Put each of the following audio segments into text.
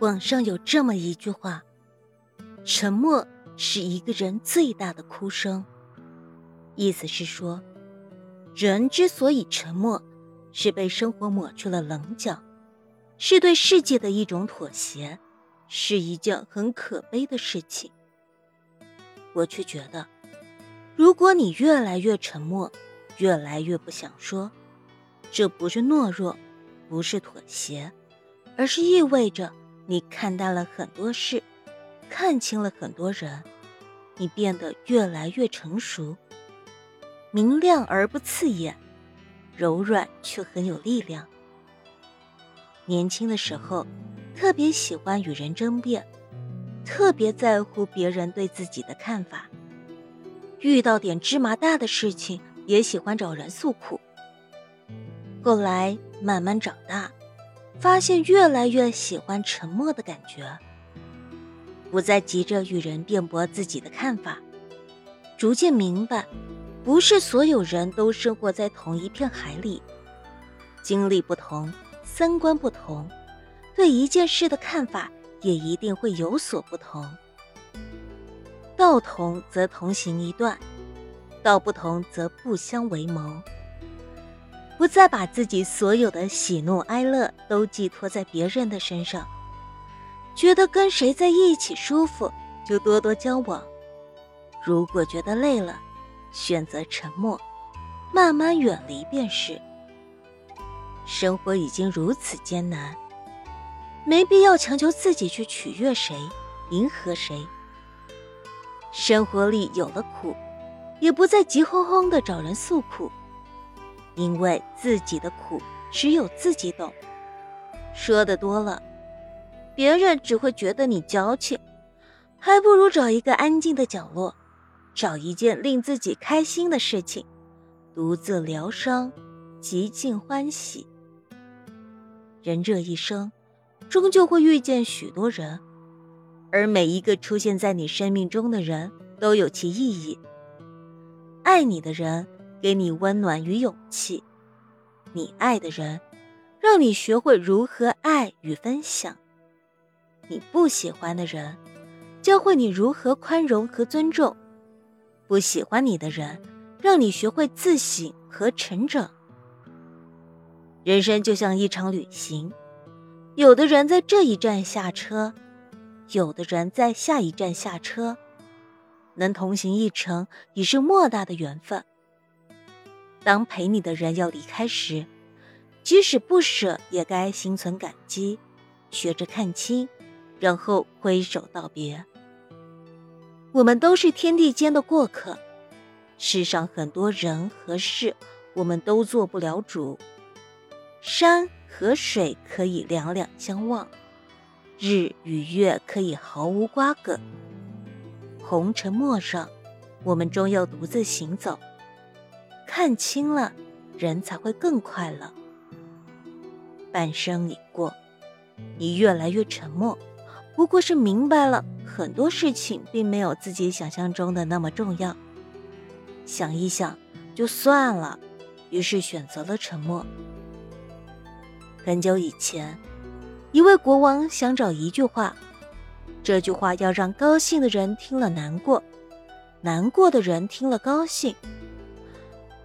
网上有这么一句话：“沉默是一个人最大的哭声。”意思是说，人之所以沉默，是被生活抹去了棱角，是对世界的一种妥协，是一件很可悲的事情。我却觉得，如果你越来越沉默，越来越不想说，这不是懦弱，不是妥协，而是意味着。你看淡了很多事，看清了很多人，你变得越来越成熟，明亮而不刺眼，柔软却很有力量。年轻的时候，特别喜欢与人争辩，特别在乎别人对自己的看法，遇到点芝麻大的事情也喜欢找人诉苦。后来慢慢长大。发现越来越喜欢沉默的感觉，不再急着与人辩驳自己的看法，逐渐明白，不是所有人都生活在同一片海里，经历不同，三观不同，对一件事的看法也一定会有所不同。道同则同行一段，道不同则不相为谋。不再把自己所有的喜怒哀乐都寄托在别人的身上，觉得跟谁在一起舒服就多多交往。如果觉得累了，选择沉默，慢慢远离便是。生活已经如此艰难，没必要强求自己去取悦谁，迎合谁。生活里有了苦，也不再急哄哄的找人诉苦。因为自己的苦只有自己懂，说的多了，别人只会觉得你矫情，还不如找一个安静的角落，找一件令自己开心的事情，独自疗伤，极尽欢喜。人这一生，终究会遇见许多人，而每一个出现在你生命中的人都有其意义。爱你的人。给你温暖与勇气，你爱的人，让你学会如何爱与分享；你不喜欢的人，教会你如何宽容和尊重；不喜欢你的人，让你学会自省和成长。人生就像一场旅行，有的人在这一站下车，有的人在下一站下车，能同行一程已是莫大的缘分。当陪你的人要离开时，即使不舍，也该心存感激，学着看清，然后挥手道别。我们都是天地间的过客，世上很多人和事，我们都做不了主。山和水可以两两相望，日与月可以毫无瓜葛。红尘陌上，我们终要独自行走。看清了，人才会更快乐。半生已过，你越来越沉默，不过是明白了很多事情并没有自己想象中的那么重要。想一想就算了，于是选择了沉默。很久以前，一位国王想找一句话，这句话要让高兴的人听了难过，难过的人听了高兴。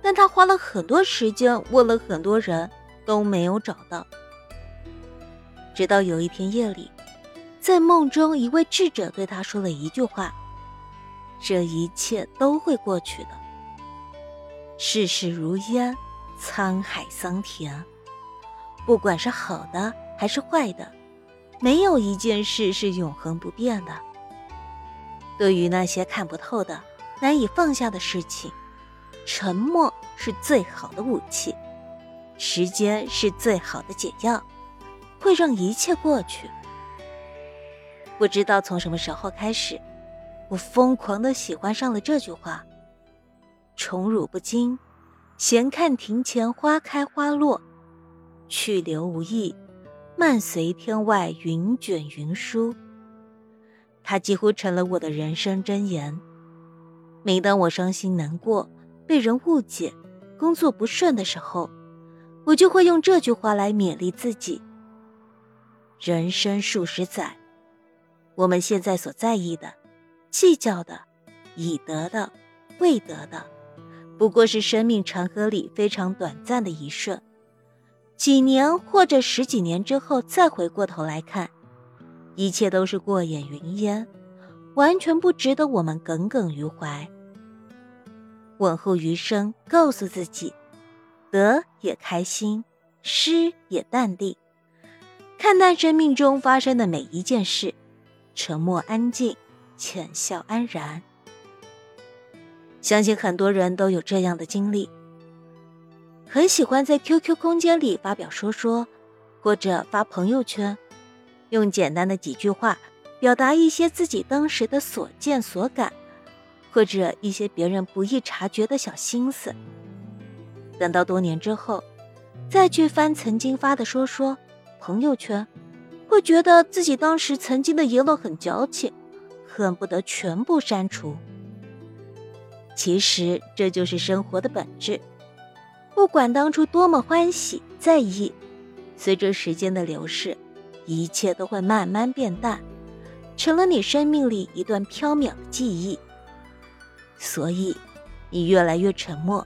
但他花了很多时间问了很多人，都没有找到。直到有一天夜里，在梦中，一位智者对他说了一句话：“这一切都会过去的。世事如烟，沧海桑田，不管是好的还是坏的，没有一件事是永恒不变的。对于那些看不透的、难以放下的事情。”沉默是最好的武器，时间是最好的解药，会让一切过去。不知道从什么时候开始，我疯狂的喜欢上了这句话：“宠辱不惊，闲看庭前花开花落；去留无意，漫随天外云卷云舒。”它几乎成了我的人生箴言。每当我伤心难过，被人误解，工作不顺的时候，我就会用这句话来勉励自己。人生数十载，我们现在所在意的、计较的、已得的、未得的，不过是生命长河里非常短暂的一瞬。几年或者十几年之后，再回过头来看，一切都是过眼云烟，完全不值得我们耿耿于怀。往后余生，告诉自己，得也开心，失也淡定，看淡生命中发生的每一件事，沉默安静，浅笑安然。相信很多人都有这样的经历。很喜欢在 QQ 空间里发表说说，或者发朋友圈，用简单的几句话表达一些自己当时的所见所感，或者一些别人不易察觉的小心思。等到多年之后，再去翻曾经发的说说朋友圈，会觉得自己当时曾经的言论很矫情，恨不得全部删除。其实这就是生活的本质。不管当初多么欢喜在意，随着时间的流逝，一切都会慢慢变淡，成了你生命里一段飘渺的记忆。所以，你越来越沉默，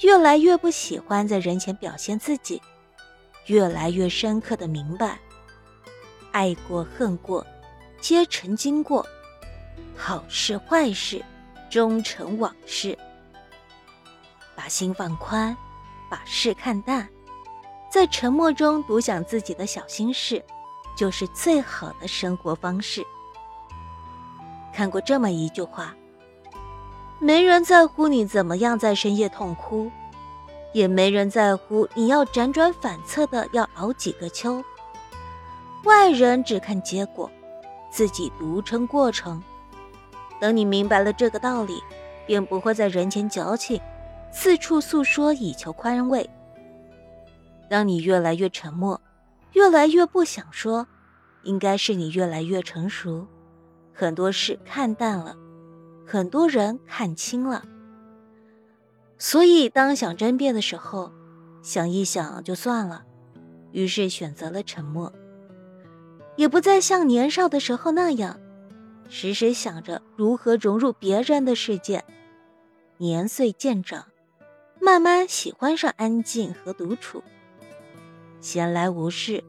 越来越不喜欢在人前表现自己，越来越深刻的明白，爱过恨过，皆曾经过，好事坏事，终成往事。把心放宽。把事看淡，在沉默中独享自己的小心事，就是最好的生活方式。看过这么一句话：没人在乎你怎么样在深夜痛哭，也没人在乎你要辗转反侧的要熬几个秋。外人只看结果，自己独撑过程。等你明白了这个道理，便不会在人前矫情。四处诉说以求宽慰。当你越来越沉默，越来越不想说，应该是你越来越成熟，很多事看淡了，很多人看清了。所以，当想争辩的时候，想一想就算了，于是选择了沉默，也不再像年少的时候那样，时时想着如何融入别人的世界。年岁渐长。慢慢喜欢上安静和独处，闲来无事，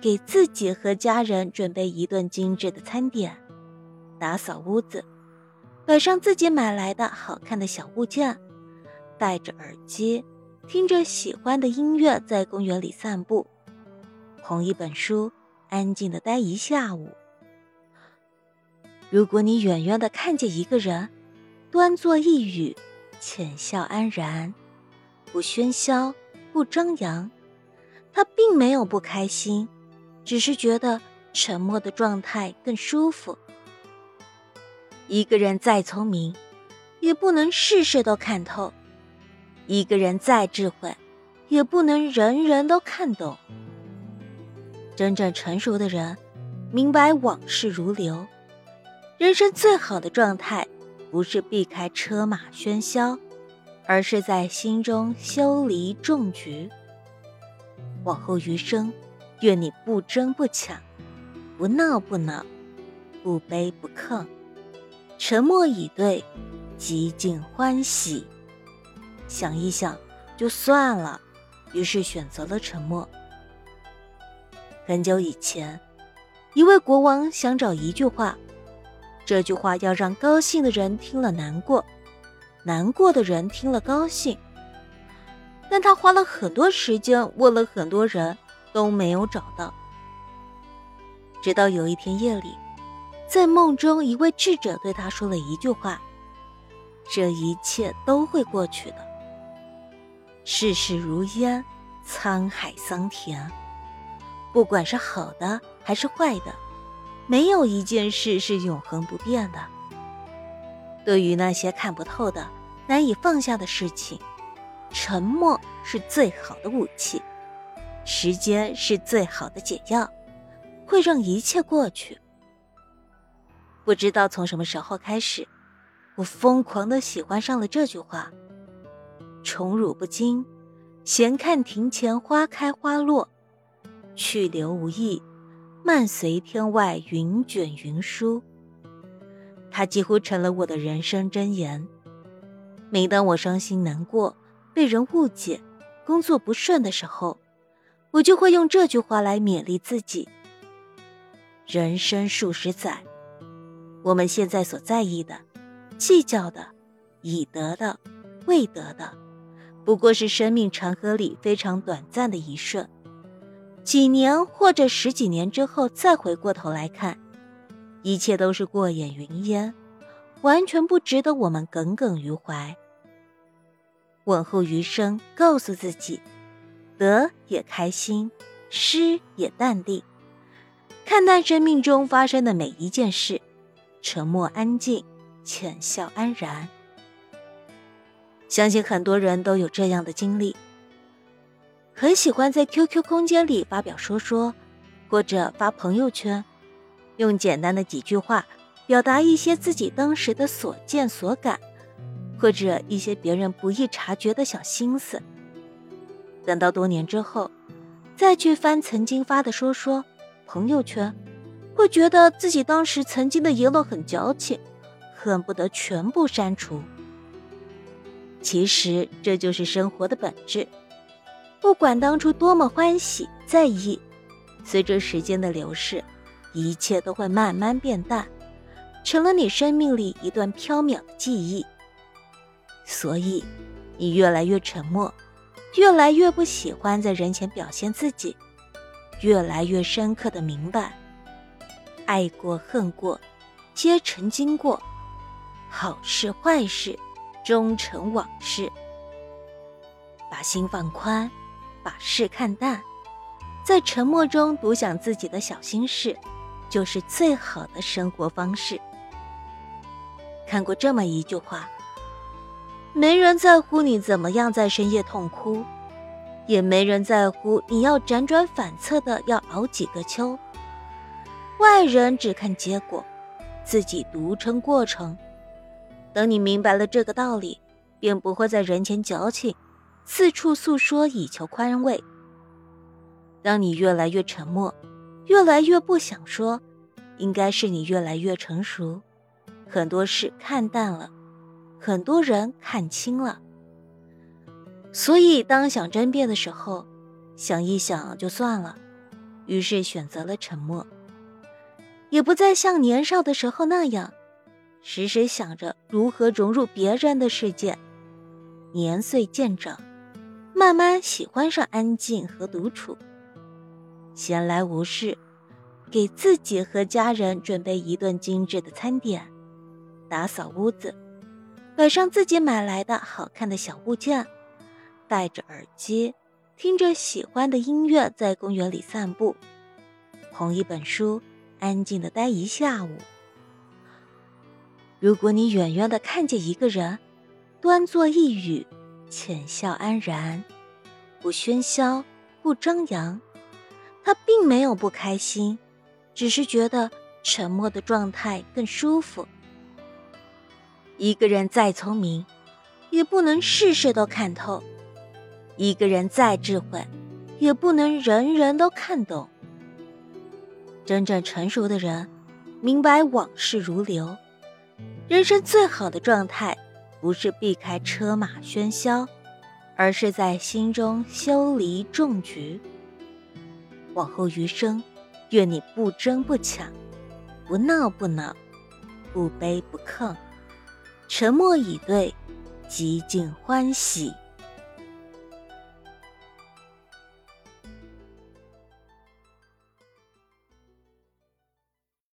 给自己和家人准备一顿精致的餐点，打扫屋子，摆上自己买来的好看的小物件，戴着耳机，听着喜欢的音乐，在公园里散步，捧一本书，安静的待一下午。如果你远远的看见一个人，端坐一隅。浅笑安然，不喧嚣，不张扬。他并没有不开心，只是觉得沉默的状态更舒服。一个人再聪明，也不能事事都看透；一个人再智慧，也不能人人都看懂。真正成熟的人，明白往事如流，人生最好的状态。不是避开车马喧嚣，而是在心中修篱种菊。往后余生，愿你不争不抢，不闹不恼，不卑不亢，沉默以对，极尽欢喜。想一想就算了，于是选择了沉默。很久以前，一位国王想找一句话。这句话要让高兴的人听了难过，难过的人听了高兴。但他花了很多时间问了很多人，都没有找到。直到有一天夜里，在梦中，一位智者对他说了一句话：“这一切都会过去的。世事如烟，沧海桑田，不管是好的还是坏的。”没有一件事是永恒不变的。对于那些看不透的、难以放下的事情，沉默是最好的武器，时间是最好的解药，会让一切过去。不知道从什么时候开始，我疯狂的喜欢上了这句话：“宠辱不惊，闲看庭前花开花落，去留无意。”漫随天外云卷云舒。它几乎成了我的人生箴言。每当我伤心难过、被人误解、工作不顺的时候，我就会用这句话来勉励自己。人生数十载，我们现在所在意的、计较的、已得的、未得的，不过是生命长河里非常短暂的一瞬。几年或者十几年之后，再回过头来看，一切都是过眼云烟，完全不值得我们耿耿于怀。往后余生，告诉自己。得也开心，失也淡定，看淡生命中发生的每一件事，沉默安静，浅笑安然。相信很多人都有这样的经历，很喜欢在 QQ 空间里发表说说，或者发朋友圈，用简单的几句话表达一些自己当时的所见所感，或者一些别人不易察觉的小心思。等到多年之后，再去翻曾经发的说说朋友圈，会觉得自己当时曾经的言论很矫情，恨不得全部删除。其实这就是生活的本质，不管当初多么欢喜在意，随着时间的流逝，一切都会慢慢变淡，成了你生命里一段飘渺的记忆。所以，你越来越沉默。越来越不喜欢在人前表现自己，越来越深刻的明白，爱过恨过，皆曾经过，好事坏事，终成往事。把心放宽，把事看淡，在沉默中独享自己的小心事，就是最好的生活方式。看过这么一句话。没人在乎你怎么样在深夜痛哭，也没人在乎你要辗转反侧的要熬几个秋。外人只看结果，自己独撑过程。等你明白了这个道理，便不会在人前矫情，四处诉说以求宽慰。当你越来越沉默，越来越不想说，应该是你越来越成熟，很多事看淡了。很多人看清了，所以当想争辩的时候，想一想就算了，于是选择了沉默，也不再像年少的时候那样，时时想着如何融入别人的世界。年岁渐长，慢慢喜欢上安静和独处，闲来无事，给自己和家人准备一顿精致的餐点，打扫屋子。摆上自己买来的好看的小物件，戴着耳机，听着喜欢的音乐，在公园里散步，捧一本书，安静的待一下午。如果你远远的看见一个人，端坐一隅，浅笑安然，不喧嚣，不张扬，他并没有不开心，只是觉得沉默的状态更舒服。一个人再聪明，也不能事事都看透；一个人再智慧，也不能人人都看懂。真正成熟的人，明白往事如流。人生最好的状态，不是避开车马喧嚣，而是在心中修篱种菊。往后余生，愿你不争不抢，不闹不恼，不卑不亢。沉默以对，极尽欢喜。